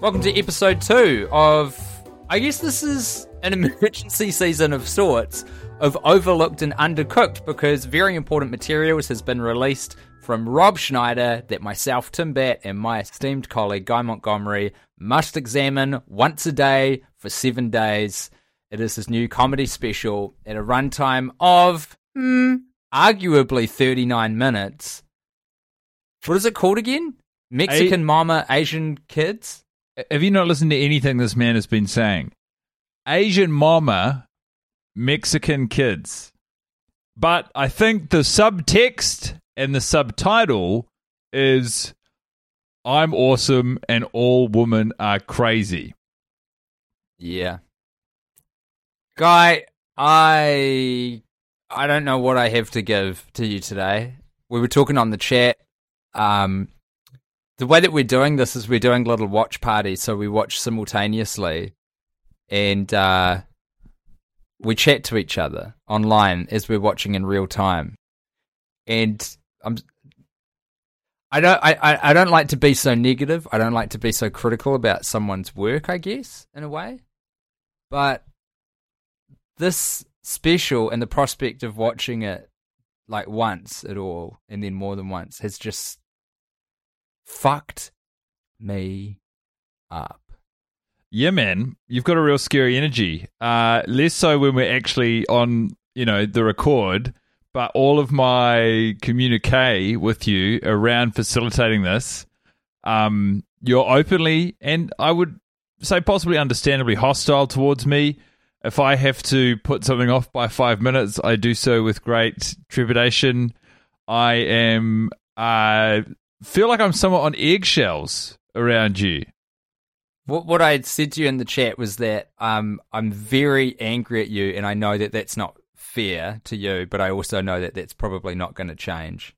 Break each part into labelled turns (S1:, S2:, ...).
S1: Welcome to episode two of. I guess this is an emergency season of sorts of Overlooked and Undercooked because very important materials has been released from Rob Schneider that myself, Tim Batt, and my esteemed colleague Guy Montgomery must examine once a day for seven days. It is his new comedy special at a runtime of hmm, arguably 39 minutes. What is it called again? Mexican Mama Asian Kids?
S2: Have you not listened to anything this man has been saying? Asian mama, Mexican kids. But I think the subtext and the subtitle is I'm awesome and all women are crazy.
S1: Yeah. Guy, I I don't know what I have to give to you today. We were talking on the chat. Um the way that we're doing this is we're doing little watch parties, so we watch simultaneously and uh we chat to each other online as we're watching in real time. And I'm I don't I, I, don't like to be so negative. I don't like to be so critical about someone's work, I guess, in a way. But this special and the prospect of watching it like once at all and then more than once has just fucked me up.
S2: Yeah, man, you've got a real scary energy. Uh, less so when we're actually on, you know, the record, but all of my communique with you around facilitating this, um, you're openly and I would say possibly understandably hostile towards me. If I have to put something off by five minutes, I do so with great trepidation. I am, uh, feel like I'm somewhat on eggshells around you.
S1: What what I had said to you in the chat was that um, I'm very angry at you, and I know that that's not fair to you, but I also know that that's probably not going to change.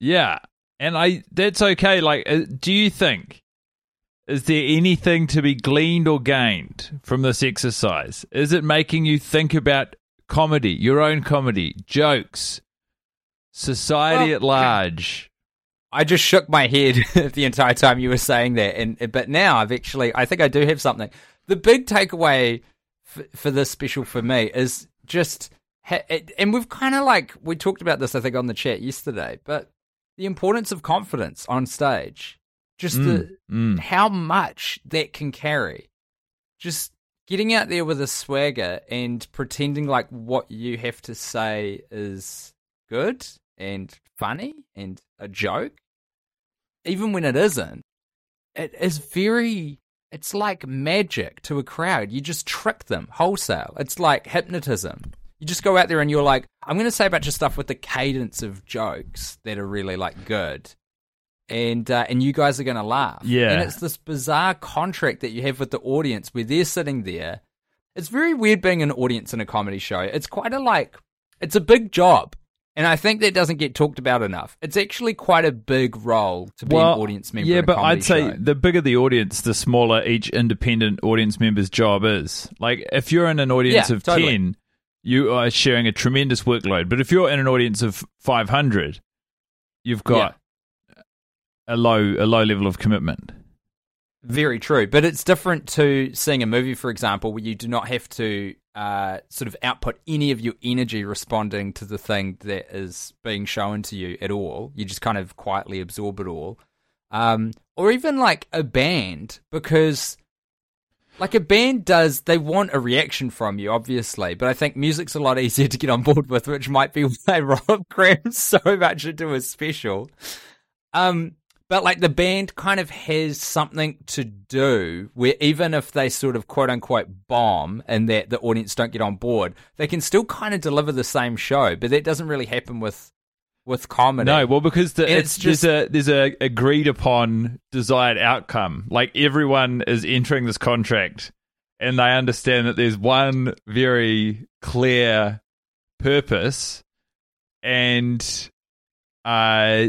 S2: Yeah, and I that's okay. Like, uh, do you think is there anything to be gleaned or gained from this exercise? Is it making you think about comedy, your own comedy, jokes, society
S1: Well,
S2: at large?
S1: I just shook my head the entire time you were saying that, and but now I've actually I think I do have something. The big takeaway f- for this special for me is just, ha- it, and we've kind of like we talked about this I think on the chat yesterday, but the importance of confidence on stage, just the
S2: mm.
S1: how much that can carry, just getting out there with a swagger and pretending like what you have to say is good and funny and a joke even when it isn't, it is very. It's like magic to a crowd. You just trick them wholesale. It's like hypnotism. You just go out there and you're like, I'm going to say a bunch of stuff with the cadence of jokes that are really like good, and uh, and you guys are going to laugh.
S2: Yeah.
S1: and it's this bizarre contract that you have with the audience where they're sitting there. It's very weird being an audience in a comedy show. It's quite a like, it's a big job. And I think that doesn't get talked about enough. It's actually quite a big role to be an audience member.
S2: Yeah, but I'd say
S1: show.
S2: the bigger the audience, the smaller each independent audience member's job is. Like, if you're in an audience
S1: Yeah,
S2: of
S1: totally.
S2: 10, you are sharing a tremendous workload. But if you're in an audience of 500, you've got a low a low level of commitment.
S1: Very true, but it's different to seeing a movie, for example, where you do not have to uh, sort of output any of your energy responding to the thing that is being shown to you at all. You just kind of quietly absorb it all, um, or even like a band, because like a band does, they want a reaction from you, obviously. But I think music's a lot easier to get on board with, which might be why Rob crams so much into his special. Um, but like the band kind of has something to do where even if they sort of quote unquote bomb and that the audience don't get on board, they can still kind of deliver the same show. But that doesn't really happen with with comedy.
S2: No, well, because the, it's,
S1: it's just-
S2: there's a there's a agreed upon desired outcome. Like everyone is entering this contract, and they understand that there's one very clear purpose, and uh,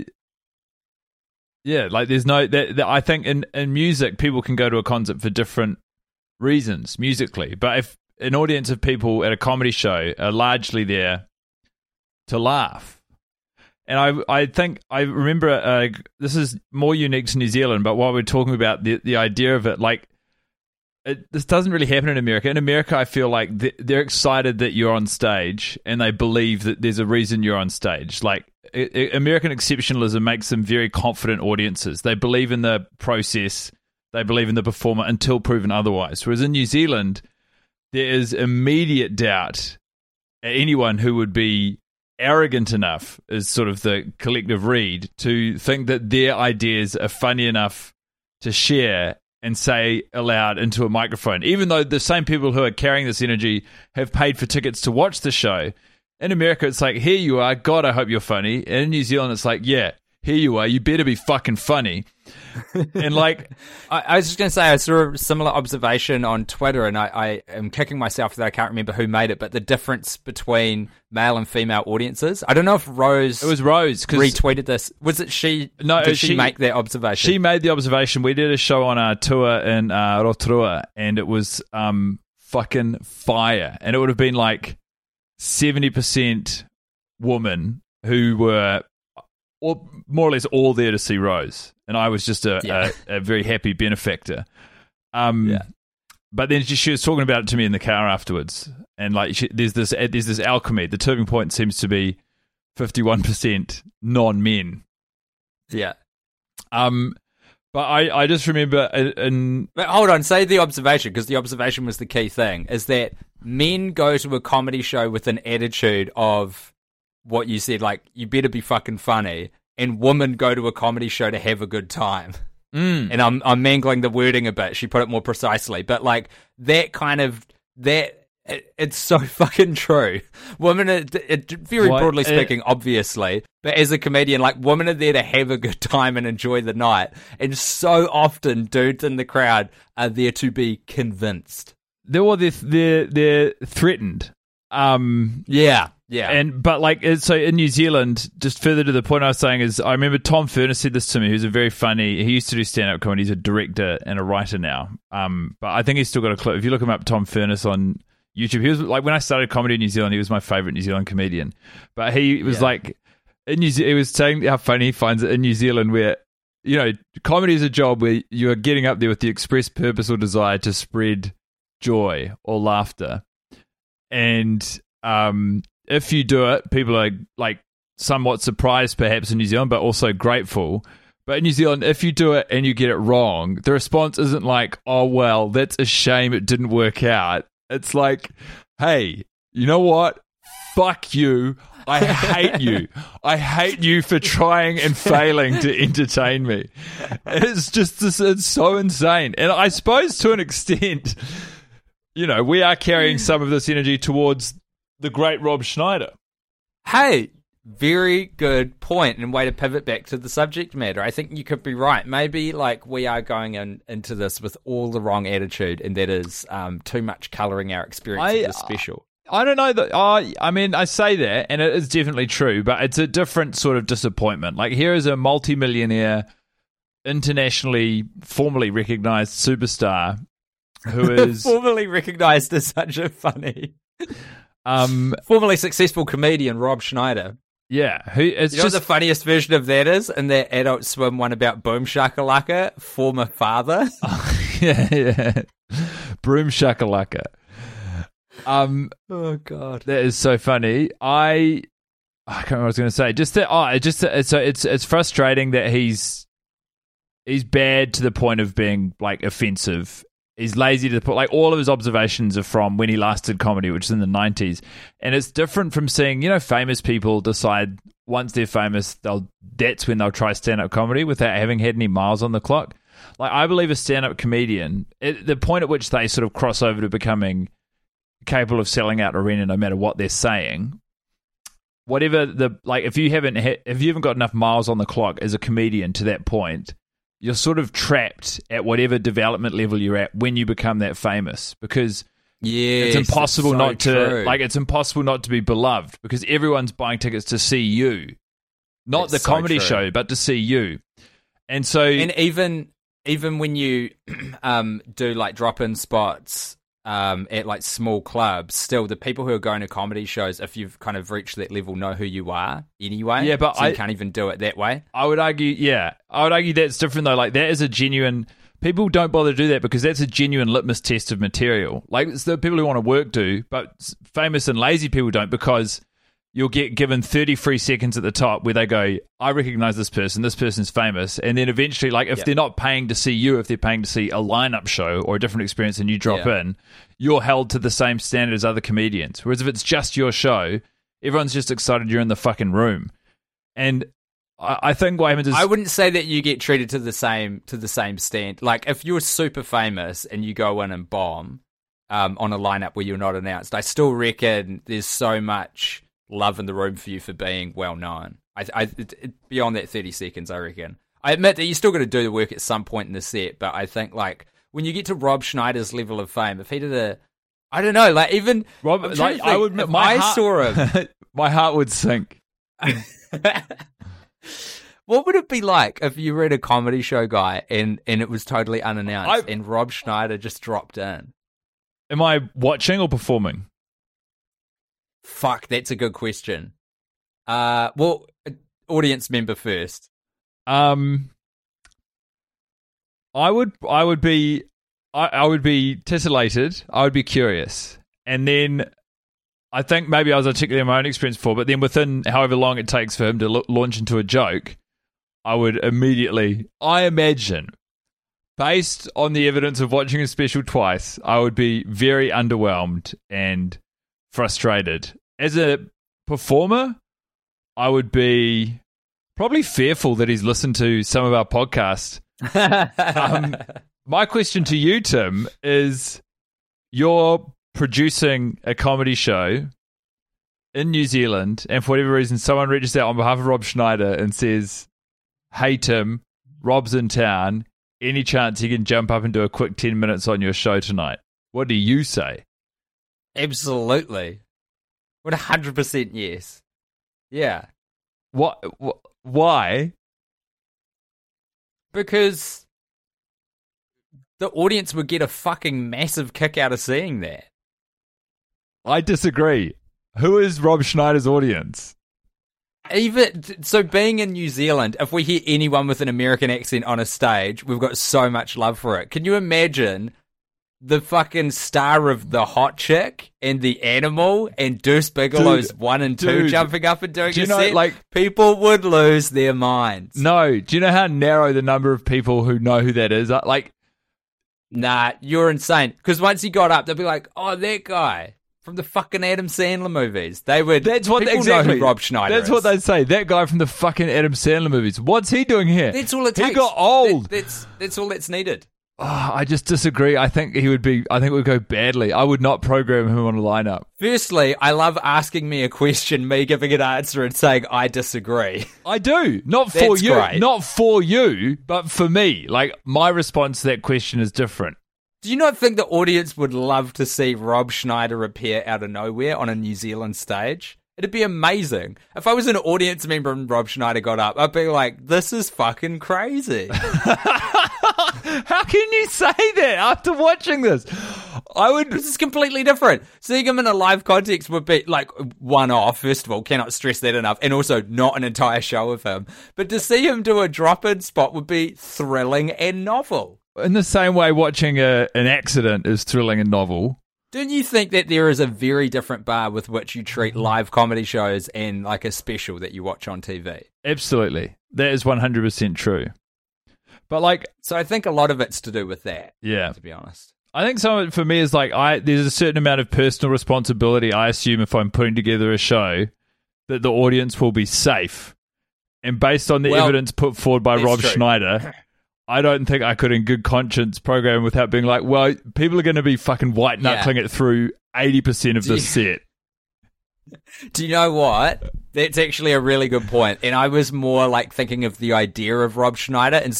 S2: yeah, like there's no. That, that I think in in music, people can go to a concert for different reasons musically, but if an audience of people at a comedy show are largely there to laugh and I I think I remember uh, this is more unique to New Zealand, but while we're talking about the the idea of it, like it, this doesn't really happen in America. In America, I feel like th- they're excited that you're on stage and they believe that there's a reason you're on stage. Like American exceptionalism makes them very confident audiences. They believe in the process, they believe in the performer until proven otherwise. Whereas in New Zealand, there is immediate doubt at anyone who would be arrogant enough is sort of the collective read to think that their ideas are funny enough to share and say aloud into a microphone even though the same people who are carrying this energy have paid for tickets to watch the show in america it's like here you are god i hope you're funny and in new zealand it's like yeah here you are you better be fucking funny and like
S1: I, I was just going to say I saw a similar observation on Twitter, and I, I am kicking myself that I can't remember who made it, but the difference between male and female audiences. I don't know if Rose
S2: it was rose because
S1: retweeted this. Was it she?
S2: No,
S1: did she,
S2: she-
S1: make that observation?
S2: She made the observation. We did a show on our tour in uh, Rotorua, and it was um fucking fire. And it would have been like seventy percent women who were, all, more or less, all there to see Rose, and I was just a
S1: Yeah.
S2: a, a very happy benefactor. Um,
S1: Yeah.
S2: But then she, she was talking about it to me in the car afterwards, and like she, there's this there's this alchemy. The turning point seems to be fifty one percent non men.
S1: yeah.
S2: Um, but I, I just remember in, in
S1: But hold on, say the observation because the observation was the key thing. Is that men go to a comedy show with an attitude of what you said, like you better be fucking funny, and women go to a comedy show to have a good time.
S2: mm,
S1: and I'm I'm mangling the wording a bit. She put it more precisely, but like that kind of that. It, it's so fucking true. Women are, it, very
S2: What?
S1: broadly speaking, obviously, but as a comedian, like women are there to have a good time and enjoy the night, and so often dudes in the crowd are there to be convinced.
S2: they're well, they're they're, they're threatened. Um,
S1: Yeah, yeah,
S2: and but like so in New Zealand, just further to the point I was saying is I remember Tom Furniss said this to me. Who's a very funny. He used to do stand up comedy. He's a director and a writer now. Um, but I think he's still got a clip. If you look him up, Tom Furniss on YouTube, he was like when I started comedy in New Zealand, he was my favorite New Zealand comedian. But he was
S1: Yeah.
S2: like in New Ze- he was saying how funny he finds it in New Zealand where you know comedy is a job where you are getting up there with the express purpose or desire to spread joy or laughter and um, if you do it, people are like somewhat surprised, perhaps in New Zealand, but also grateful. But in New Zealand, if you do it and you get it wrong, the response isn't like, "Oh well, that's a shame it didn't work out." It's like, "Hey, you know what? Fuck you." I hate you. I hate you for trying and failing to entertain me. It's just this, it's so insane. And I suppose to an extent, you know, we are carrying some of this energy towards the great Rob Schneider.
S1: Hey, very good point and way to pivot back to the subject matter. I think you could be right. Maybe like we are going in, into this with all the wrong attitude, and that is um, too much colouring our experience
S2: I-
S1: of the special.
S2: I don't know that. Uh, I mean, I say that, and it is definitely true, but it's a different sort of disappointment. Like here is a multimillionaire, internationally, formally recognized superstar who is,
S1: formally recognised as such a funny,
S2: um,
S1: formerly successful comedian, Rob Schneider.
S2: Yeah, who it's
S1: You know
S2: just
S1: what the funniest version of that is? in that Adult Swim one about Boom Shakalaka, former father.
S2: yeah, yeah, broom shakalaka. Um,
S1: oh God.
S2: That is so funny. I I can't remember what I was going to say. Just that. Oh, it just it's so it's it's frustrating that he's he's bad to the point of being like offensive, He's lazy to put like all of his observations are from when he last did comedy, which is in the nineties, and it's different from seeing you know famous people decide once they're famous they'll that's when they'll try stand up comedy without having had any miles on the clock. Like I believe a stand up comedian, the point at which they sort of cross over to becoming capable of selling out arena no matter what they're saying. Whatever the like, if you haven't hit, if you haven't got enough miles on the clock as a comedian to that point, you're sort of trapped at whatever development level you're at when you become that famous because
S1: yeah,
S2: it's impossible
S1: so
S2: not to
S1: true.
S2: like it's impossible not to be beloved because everyone's buying tickets to see you, not
S1: It's
S2: the
S1: so
S2: comedy
S1: true.
S2: show, but to see you. And so
S1: and even even when you um, do like drop in spots um, at like small clubs, still the people who are going to comedy shows, if you've kind of reached that level, know who you are anyway.
S2: Yeah, but
S1: so
S2: I-
S1: you can't even do it that way.
S2: I would argue, yeah, I would argue that's different though. Like that is a genuine. People don't bother to do that because that's a genuine litmus test of material. Like it's the people who want to work do, but famous and lazy people don't because you'll get given 30 free seconds at the top where they go, I recognize this person, this person's famous. And then eventually, like if
S1: Yeah.
S2: they're not paying to see you, if they're paying to see a lineup show or a different experience and you drop
S1: Yeah.
S2: in, you're held to the same standard as other comedians. Whereas if it's just your show, everyone's just excited you're in the fucking room. And I, I think what happens is
S1: I wouldn't say that you get treated to the same to the same stand. Like if you're super famous and you go in and bomb um, on a lineup where you're not announced, I still reckon there's so much love in the room for you for being well known. I, I it, it, beyond that 30 seconds, I reckon. I admit that you're still going to do the work at some point in the set, but I think like when you get to Rob Schneider's level of fame, if he did a, I don't know, like even
S2: Rob, like,
S1: to
S2: I would,
S1: if
S2: my
S1: I
S2: heart,
S1: saw him.
S2: my heart would sink.
S1: what would it be like if you were at a comedy show guy and, and it was totally unannounced
S2: I-
S1: and Rob Schneider just dropped in?
S2: Am I watching or performing?
S1: Fuck, that's a good question. Uh, well, uh, audience member first.
S2: Um, I would, I would be, I, I would be titillated. I would be curious, and then I think maybe I was articulating my own experience before, but then within however long it takes for him to launch into a joke, I would immediately, I imagine, based on the evidence of watching a special twice, I would be very underwhelmed and frustrated. As a performer, I would be probably fearful that he's listened to some of our podcasts. Um, my question to you, Tim, is you're producing a comedy show in New Zealand, and for whatever reason, someone reaches out on behalf of Rob Schneider and says, Hey, Tim, Rob's in town. Any chance he can jump up and do a quick 10 minutes on your show tonight? What do you say?
S1: Absolutely. What a hundred percent yes. Yeah.
S2: What? wh- Why?
S1: Because the audience would get a fucking massive kick out of seeing that.
S2: I disagree. Who is Rob Schneider's audience?
S1: Even so, being in New Zealand, if we hear anyone with an American accent on a stage, we've got so much love for it. Can you imagine the fucking star of the hot chick and the animal and Deuce Bigalow's
S2: Dude,
S1: one and two
S2: dude,
S1: jumping up and doing
S2: do you know,
S1: set?
S2: like-
S1: people would lose their minds.
S2: No. Do you know how narrow the number of people who know who that is? Uh, Like,
S1: Nah, you're insane. Because once he got up, they'd be like, "Oh, that guy from the fucking Adam Sandler movies." They would.
S2: that's what exactly.
S1: Rob Schneider.
S2: That's
S1: is.
S2: what they'd say. That guy from the fucking Adam Sandler movies. What's he doing here?
S1: That's all it
S2: He got old.
S1: That- that's that's all that's needed.
S2: Oh, I just disagree. I think he would be. I think it would go badly. I would not program him on a lineup.
S1: Firstly, I love asking me a question, me giving an answer, and saying I disagree.
S2: I do not for
S1: That's
S2: you,
S1: great.
S2: not for you, but for me. Like my response to that question is different.
S1: Do you not think the audience would love to see Rob Schneider appear out of nowhere on a New Zealand stage? It'd be amazing. If I was an audience member and Rob Schneider got up, I'd be like, "This is fucking crazy."
S2: How can you say that after watching this? I would.
S1: This is completely different. Seeing him in a live context would be like one off, first of all, cannot stress that enough, and also not an entire show of him. But to see him do a drop in spot would be thrilling and novel.
S2: In the same way, watching a, an accident is thrilling and novel.
S1: Don't you think that there is a very different bar with which you treat mm-hmm. live comedy shows and like a special that you watch on TV?
S2: Absolutely. That is 100% true. But, like,
S1: So I think a lot of it's to do with that,
S2: yeah,
S1: to be honest.
S2: I think some of it for me is like I there's a certain amount of personal responsibility I assume if I'm putting together a show that the audience will be safe. And based on the
S1: Well,
S2: evidence put forward by Rob
S1: true.
S2: Schneider, I don't think I could in good conscience program without being like, well, people are going to be fucking white knuckling it through 80% of
S1: you-
S2: set.
S1: Do you know what? That's actually a really good point. And I was more like thinking of the idea of Rob Schneider, in,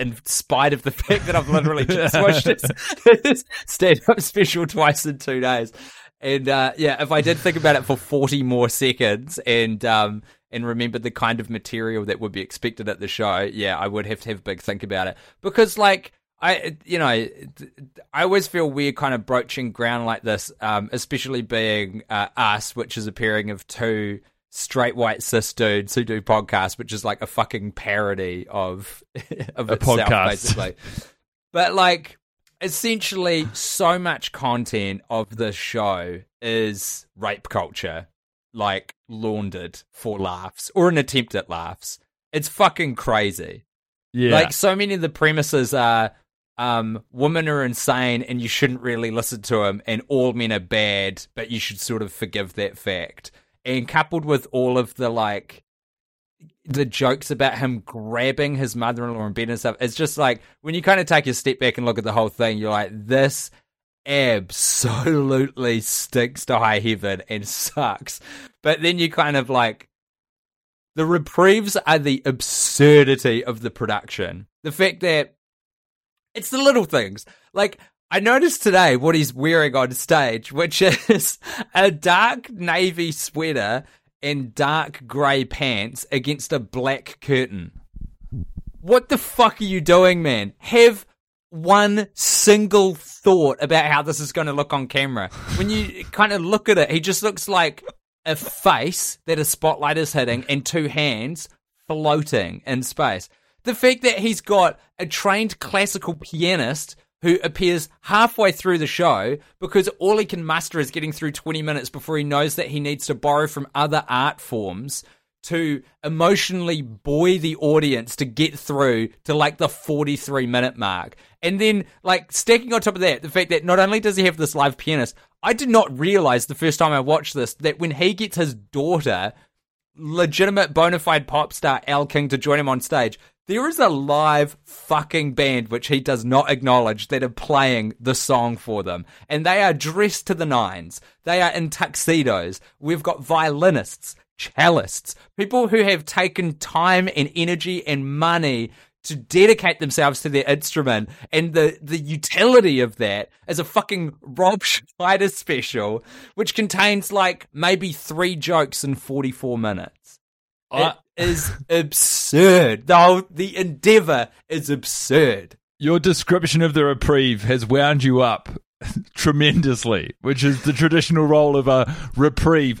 S1: in spite of the fact that I've literally just watched his, his stand-up special twice in two days. And uh, yeah, if I did think about it for forty more seconds and um, and remember the kind of material that would be expected at the show, yeah, I would have to have a big think about it because like. I, you know, I always feel weird kind of broaching ground like this, um, especially being uh, us, which is a pairing of two straight white cis dudes who do podcasts, which is like a fucking parody of of
S2: A
S1: itself,
S2: podcast.
S1: basically. But like, essentially, so much content of this show is rape culture, like laundered for laughs or an attempt at laughs. It's fucking crazy.
S2: Yeah.
S1: Like so many of the premises are um women are insane and you shouldn't really listen to them and all men are bad, but you should sort of forgive that fact. And coupled with all of the like the jokes about him grabbing his mother-in-law in bed and stuff, it's just like when you kind of take a step back and look at the whole thing, you're like, this absolutely stinks to high heaven and sucks. But then you kind of like the reprieves are the absurdity of the production. The fact that it's the little things. Like, I noticed today what he's wearing on stage, which is a dark navy sweater and dark grey pants against a black curtain. What the fuck are you doing, man? Have one single thought about how this is going to look on camera. When you kind of look at it, he just looks like a face that a spotlight is hitting and two hands floating in space. The fact that he's got a trained classical pianist who appears halfway through the show because all he can muster is getting through 20 minutes before he knows that he needs to borrow from other art forms to emotionally buoy the audience to get through to like the 43 minute mark. And then, like, stacking on top of that, the fact that not only does he have this live pianist, I did not realize the first time I watched this that when he gets his daughter, legitimate bona fide pop star Elle King, to join him on stage, there is a live fucking band which he does not acknowledge that are playing the song for them. And they are dressed to the nines. They are in tuxedos. We've got violinists, cellists, people who have taken time and energy and money to dedicate themselves to their instrument and the, the utility of that as a fucking Rob Schneider special, which contains like maybe three jokes in 44 minutes.
S2: I-
S1: It is absurd. The whole, the endeavor is absurd.
S2: Your description of the reprieve has wound you up tremendously, which is the traditional role of a reprieve.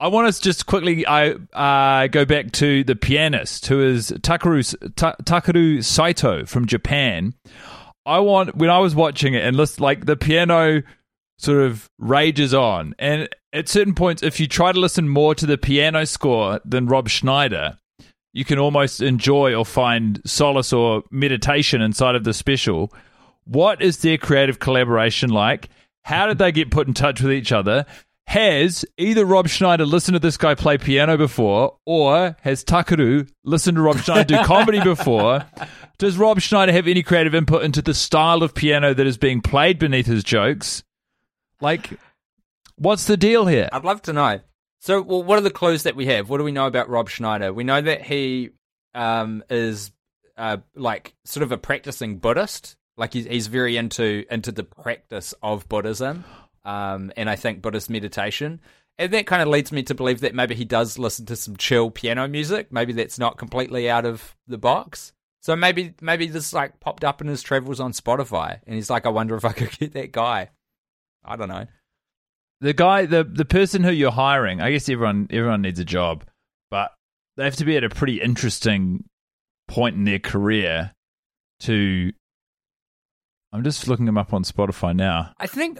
S2: I want to just quickly I uh, go back to the pianist who is Takeru Ta- Takeru Saito from Japan. I want when I was watching it and listen, like the piano sort of rages on, and at certain points, if you try to listen more to the piano score than Rob Schneider, you can almost enjoy or find solace or meditation inside of the special. What is their creative collaboration like? How did they get put in touch with each other? Has either Rob Schneider listened to this guy play piano before, or has Takeru listened to Rob Schneider do comedy before? Does Rob Schneider have any creative input into the style of piano that is being played beneath his jokes? Like, what's the deal here?
S1: I'd love to know. So, well, what are the clues that we have? What do we know about Rob Schneider? We know that he um, is uh, like sort of a practicing Buddhist. Like he's, he's very into into the practice of Buddhism, um, and I think Buddhist meditation. And that kind of leads me to believe that maybe he does listen to some chill piano music. Maybe that's not completely out of the box. So maybe maybe this like popped up in his travels on Spotify, and he's like, I wonder if I could get that guy. I don't know.
S2: The guy, the the person who you're hiring, I guess everyone everyone needs a job, but they have to be at a pretty interesting point in their career to. I'm just looking them up on Spotify now.
S1: I think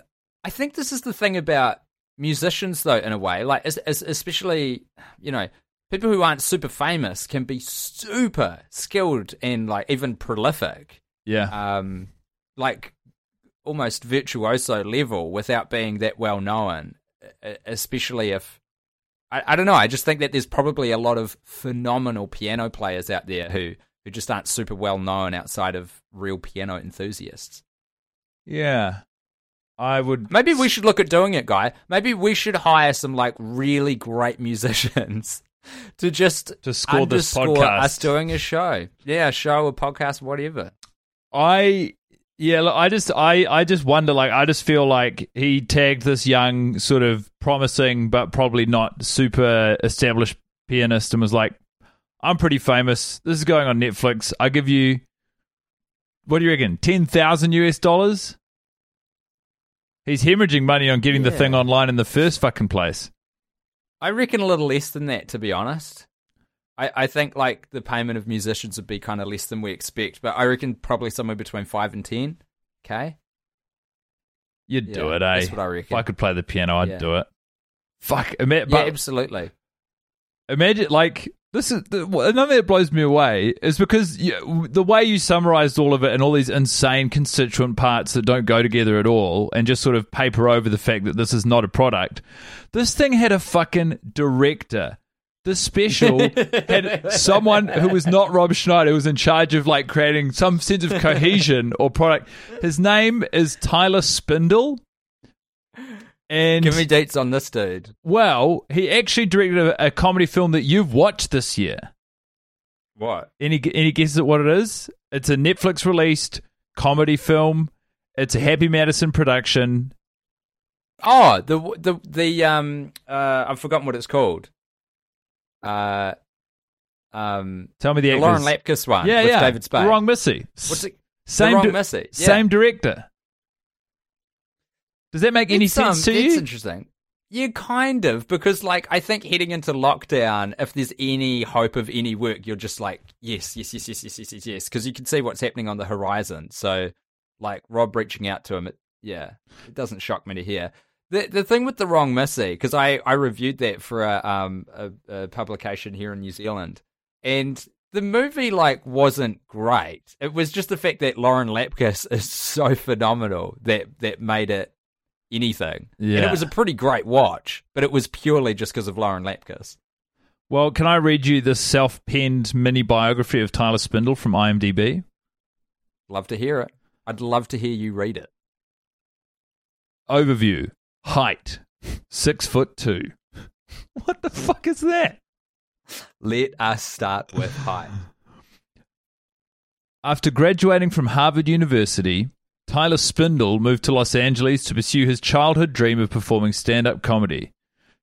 S1: I think this is the thing about musicians, though, in a way, like es- es- especially you know people who aren't super famous can be super skilled and like even prolific.
S2: Yeah,
S1: um, like almost virtuoso level without being that well known, especially if I, I don't know. I just think that there's probably a lot of phenomenal piano players out there who who just aren't super well known outside of real piano enthusiasts.
S2: yeah. I would
S1: Maybe we should look at doing it, guy. Maybe we should hire some like really great musicians to just
S2: To score this podcast.
S1: us doing a show. Yeah, a show, a podcast, whatever.
S2: I yeah, look, I just I I just wonder like I just feel like he tagged this young sort of promising but probably not super established pianist and was like I'm pretty famous. This is going on Netflix. I give you what do you reckon? 10,000 US dollars? He's hemorrhaging money on getting the thing online in the first fucking place.
S1: I reckon a little less than that, to be honest. I, I think like the payment of musicians would be kind of less than we expect, but I reckon probably somewhere between five and ten. Okay,
S2: You'd
S1: Yeah,
S2: do it, eh?
S1: that's what I reckon.
S2: If I could play the piano, I'd
S1: Yeah.
S2: do it. Fuck, ima-
S1: yeah,
S2: but
S1: absolutely.
S2: Imagine like this is the, another thing that blows me away is because you, the way you summarized all of it and all these insane constituent parts that don't go together at all, and just sort of paper over the fact that this is not a product. This thing had a fucking director. The special had someone who was not Rob Schneider, who was in charge of like creating some sense of cohesion or product. His name is Tyler Spindle. And
S1: Give me dates on this dude.
S2: well, he actually directed a, a comedy film that you've watched this year.
S1: What?
S2: Any any guesses at what it is? It's a Netflix released comedy film. It's a Happy Madison production.
S1: Oh, the the the um uh I've forgotten what it's called. Uh, um,
S2: Tell me the
S1: the
S2: actors.
S1: Lauren Lapkus one.
S2: yeah,
S1: with
S2: yeah.
S1: David Spade.
S2: The Wrong Missy.
S1: What's it?
S2: Same
S1: the wrong
S2: di-
S1: Missy. Yeah.
S2: Same director. Does that make any
S1: It's, um,
S2: sense to
S1: it's
S2: you?
S1: interesting. Yeah, kind of, because like I think heading into lockdown, if there's any hope of any work, you're just like, yes, yes, yes, yes, yes, yes, yes, yes, because you can see what's happening on the horizon. So, like Rob reaching out to him, it, yeah, it doesn't shock me to hear. The the thing with the wrong Missy, because I I reviewed that for a um a, a publication here in New Zealand, and the movie like wasn't great. It was just the fact that Lauren Lapkus is so phenomenal that that made it anything. And
S2: Yeah.
S1: it was a pretty great watch, but it was purely just because of Lauren Lapkus.
S2: Well, can I read you the self-penned mini biography of Tyler Spindle from IMDb?
S1: Love to hear it. I'd love to hear you read it.
S2: Overview: Height, six foot two. What the fuck is that?
S1: Let us start with height.
S2: After graduating from Harvard University, Tyler Spindle moved to Los Angeles to pursue his childhood dream of performing stand up comedy.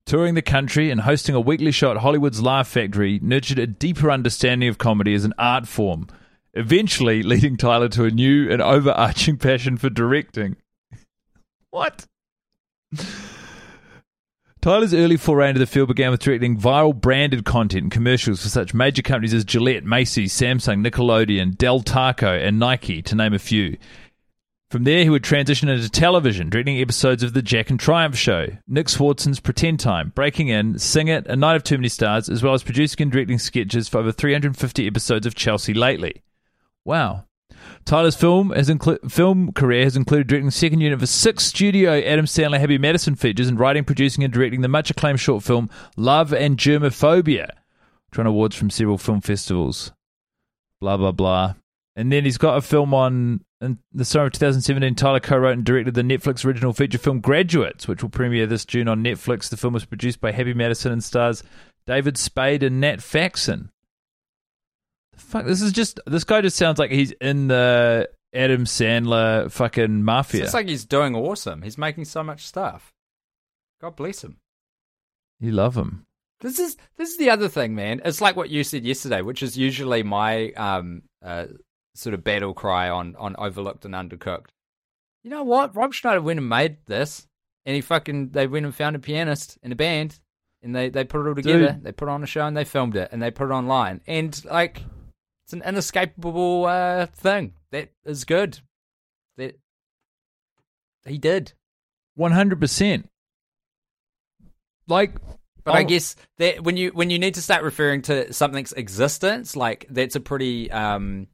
S2: Touring the country and hosting a weekly show at Hollywood's Laugh Factory nurtured a deeper understanding of comedy as an art form, eventually leading Tyler to a new and overarching passion for directing. What? Tyler's early foray into the field began with directing viral branded content and commercials for such major companies as Gillette, Macy's, Samsung, Nickelodeon, Del Taco, and Nike, to name a few. From there, he would transition into television, directing episodes of The Jack and Triumph Show, Nick Swardson's Pretend Time, Breaking In, Sing It, A Night of Too Many Stars, as well as producing and directing sketches for over 350 episodes of Chelsea lately. Wow. Tyler's film has inclu- film career has included directing the second unit for six studio Adam Sandler Happy Madison features and writing, producing, and directing the much acclaimed short film Love and Germophobia, which won awards from several film festivals. Blah blah blah. And then he's got a film on in the summer of 2017. Tyler co-wrote and directed the Netflix original feature film Graduates, which will premiere this June on Netflix. The film was produced by Happy Madison and stars David Spade and Nat Faxon. The fuck, this is just this guy just sounds like he's in the Adam Sandler fucking mafia.
S1: It's like he's doing awesome. He's making so much stuff. God bless him.
S2: you love him.
S1: This is this is the other thing, man. It's like what you said yesterday, which is usually my um uh, sort of battle cry on on overlooked and undercooked. You know what? Rob Schneider went and made this, and he fucking they went and found a pianist and a band, and they they put it all together.
S2: Dude.
S1: They put on a show and they filmed it and they put it online, and like it's an inescapable uh, thing that is good. That he did.
S2: One hundred percent. Like,
S1: But I
S2: Oh.
S1: guess that when you when you need to start referring to something's existence, like that's a pretty um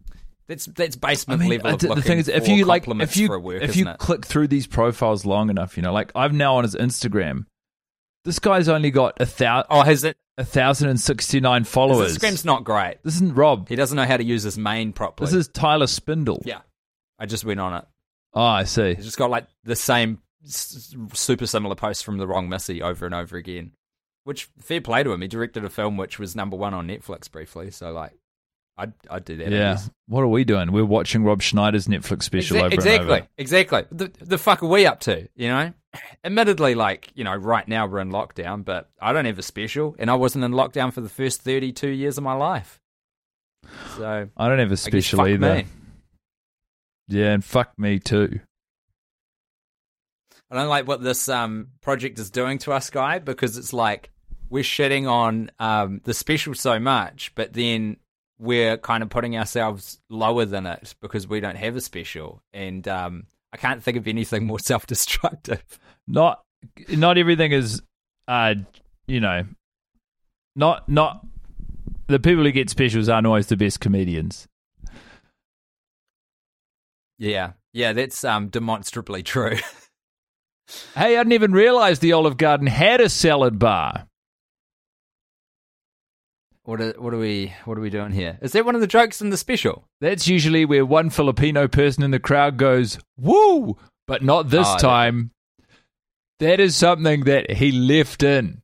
S1: that's that's basement level
S2: uh,
S1: of
S2: the- thing is, if you like,
S1: compliments
S2: if you
S1: for a work,
S2: if you
S1: it?
S2: click through these profiles long enough, you know, like I'm now on his Instagram. This guy's only got a thousand
S1: oh, has it?
S2: a thousand and sixty nine
S1: His
S2: followers.
S1: Instagram's not great.
S2: This isn't Rob.
S1: He doesn't know how to use his main properly.
S2: This is Tyler Spindle.
S1: yeah. I just went on it.
S2: Oh, I see.
S1: He's just got like the same super similar posts from the wrong Missy over and over again. Which fair play to him. He directed a film which was number one on Netflix briefly. So like, I'd I'd do that.
S2: Yeah. What are we doing? We're watching Rob Schneider's Netflix special
S1: Exa-
S2: over
S1: exactly,
S2: and over.
S1: exactly. Exactly. The the fuck are we up to? You know, admittedly, like you know, right now we're in lockdown, but I don't have a special, and I wasn't in lockdown for the first thirty two years of my life. So
S2: I don't have a special either.
S1: me.
S2: Yeah, and fuck me too.
S1: I don't like what this um project is doing to us, guy, because it's like we're shitting on um the special so much, but then we're kind of putting ourselves lower than it because we don't have a special, and um I can't think of anything more self destructive.
S2: Not not everything is uh you know not not the people who get specials aren't always the best comedians.
S1: Yeah, yeah, that's um demonstrably true.
S2: Hey, I didn't even realize the Olive Garden had a salad bar.
S1: What are, what are we what are we doing here? Is that one of the jokes in the special?
S2: That's usually where one Filipino person in the crowd goes, woo! But not this
S1: Oh, that-
S2: time. That is something that he left in.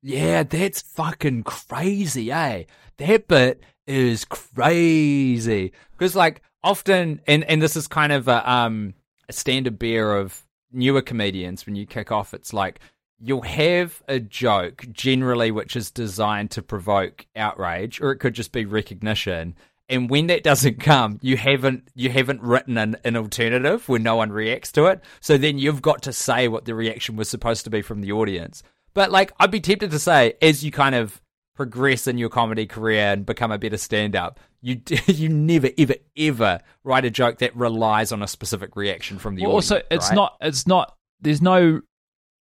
S1: Yeah, that's fucking crazy, eh? That bit is crazy because, like, often, and and this is kind of a um a standard bear of newer comedians when you kick off. It's like you'll have a joke generally which is designed to provoke outrage, or it could just be recognition. And when that doesn't come, you haven't you haven't written an, an alternative where no one reacts to it. So then you've got to say what the reaction was supposed to be from the audience. But like, I'd be tempted to say, as you kind of progress in your comedy career and become a better stand-up, you you never ever ever write a joke that relies on a specific reaction from the
S2: Well,
S1: audience.
S2: also, it's
S1: right?
S2: not. It's not. There's no.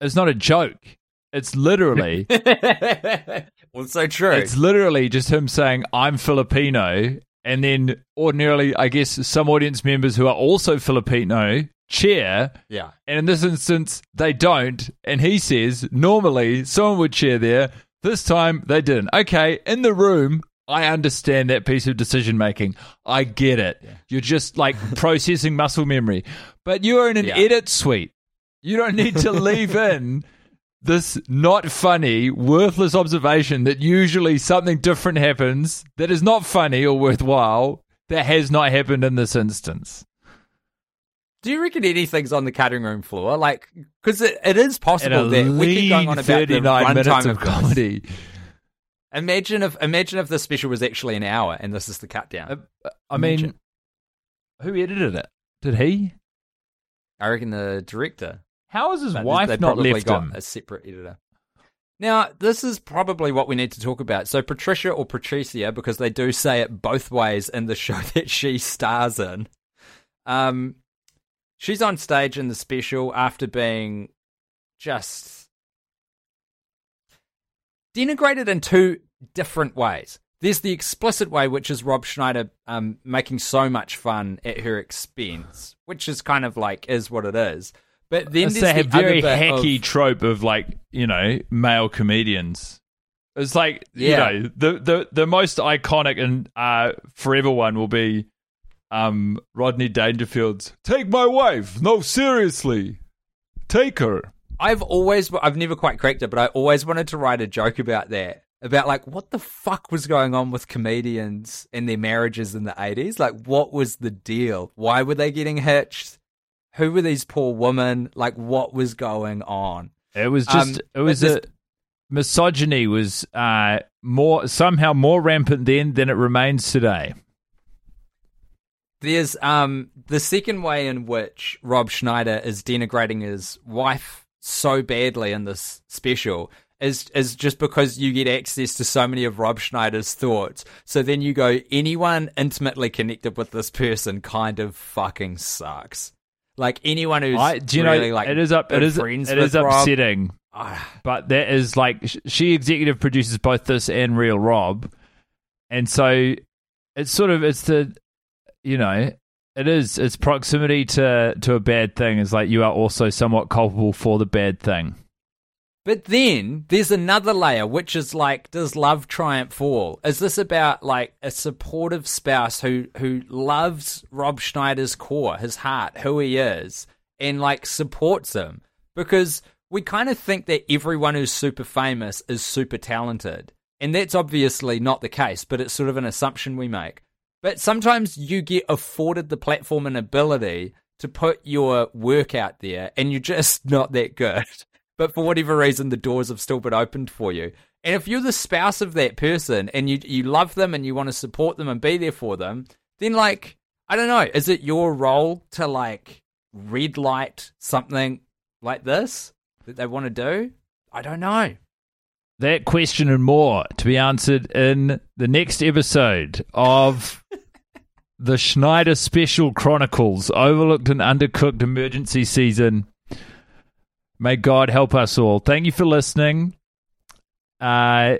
S2: It's not a joke. It's literally.
S1: well, so true.
S2: it's literally just him saying, "I'm Filipino," and then ordinarily, I guess some audience members who are also Filipino cheer,
S1: yeah.
S2: and in this instance, they don't. And he says, normally someone would cheer there. This time, they didn't. Okay, in the room. I understand that piece of decision making. I get it. You're just like processing muscle memory. But you're in an
S1: Yeah.
S2: edit suite. You don't need to leave in this not funny, worthless observation that usually something different happens that is not funny or worthwhile that has not happened in this instance.
S1: Do you reckon anything's on the cutting room floor? Like, because it, it is possible that we keep going on about the
S2: 39 minutes
S1: runtime
S2: of
S1: of this.
S2: comedy.
S1: Imagine if imagine if the special was actually an hour and this is the cut down.
S2: Uh, I mean,
S1: Imagine.
S2: who edited it? Did he?
S1: I reckon the director.
S2: How has his
S1: But
S2: wife
S1: they
S2: not left
S1: got
S2: him?
S1: a separate editor. Now, this is probably what we need to talk about. So, Patricia or Patricia, because they do say it both ways in the show that she stars in. Um, she's on stage in the special after being just denigrated in two different ways. There's the explicit way, which is Rob Schneider um, making so much fun at her expense, which is kind of like is what it is. But then
S2: It's
S1: there's
S2: that
S1: the
S2: very hacky
S1: of-
S2: trope of like you know male comedians. It's like
S1: Yeah.
S2: you know the the the most iconic and uh, forever one will be um, Rodney Dangerfield's "Take my wife." No, seriously, take her.
S1: I've always, I've never quite cracked it, but I always wanted to write a joke about that. About like what the fuck was going on with comedians and their marriages in the eighties? Like, what was the deal? Why were they getting hitched? Who were these poor women? Like, what was going on?
S2: It was just
S1: Um,
S2: it was
S1: but
S2: a misogyny was uh, more somehow more rampant then than it remains today.
S1: There's um the second way in which Rob Schneider is denigrating his wife so badly in this special is is just because you get access to so many of Rob Schneider's thoughts. So then you go, anyone intimately connected with this person kind of fucking sucks. Like anyone who's
S2: I, do you
S1: really
S2: know
S1: like
S2: it is up it is it is upsetting. But that is like she executive produces both this and Real Rob, and so it's sort of it's the you know it is it's proximity to to a bad thing is like you are also somewhat culpable for the bad thing.
S1: But then there's another layer, which is like, does love triumph all? Is this about like a supportive spouse who who loves Rob Schneider's core, his heart, who he is, and like supports him? Because we kind of think that everyone who's super famous is super talented, and that's obviously not the case. But it's sort of an assumption we make. But sometimes you get afforded the platform and ability to put your work out there, and you're just not that good but for whatever reason the doors have still been opened for you. And if you're the spouse of that person and you you love them and you want to support them and be there for them then like i don't know is it your role to like red light something like this that they want to do? I don't know.
S2: That question and more to be answered in the next episode of the Schneider Special Chronicles Overlooked and Undercooked Emergency Season. May God help us all. Thank you for listening. Uh,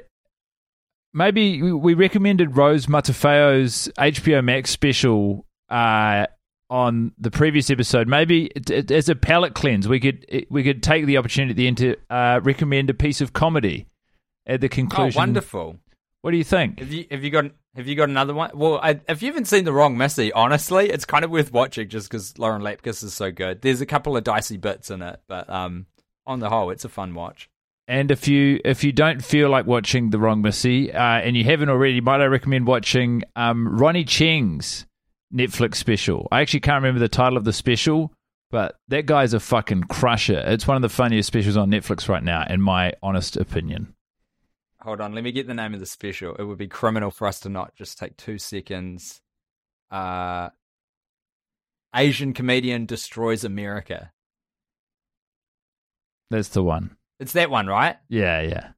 S2: maybe we- we recommended Rose Matafeo's HBO Max special uh, on the previous episode. Maybe it, it, as a palate cleanse, we could it, we could take the opportunity at the end to uh, recommend a piece of comedy at the conclusion.
S1: oh wonderful
S2: What do you think?
S1: have you have you got have you got another one well I, if you haven't seen the wrong missy honestly it's kind of worth watching just because lauren lapkus is so good there's a couple of dicey bits in it but um on the whole it's a fun watch
S2: And if you if you don't feel like watching The Wrong Missy, uh, and you haven't already, might I recommend watching um, Ronny Chieng's Netflix special? I actually can't remember the title of the special, but that guy's a fucking crusher. It's one of the funniest specials on Netflix right now, in my honest opinion.
S1: Hold on, let me get the name of the special. It would be criminal for us to not just take two seconds. Uh, Asian comedian destroys America.
S2: That's the one.
S1: It's that one, right?
S2: Yeah, yeah.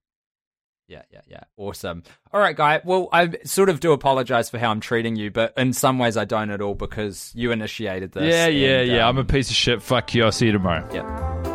S1: Yeah, yeah, yeah. Awesome. All right, guy. Well, I sort of do apologize for how I'm treating you, but in some ways I don't at all because you initiated this.
S2: yeah, yeah,
S1: and,
S2: yeah.
S1: um,
S2: I'm a piece of shit. Fuck you. I'll see you tomorrow.
S1: Yep.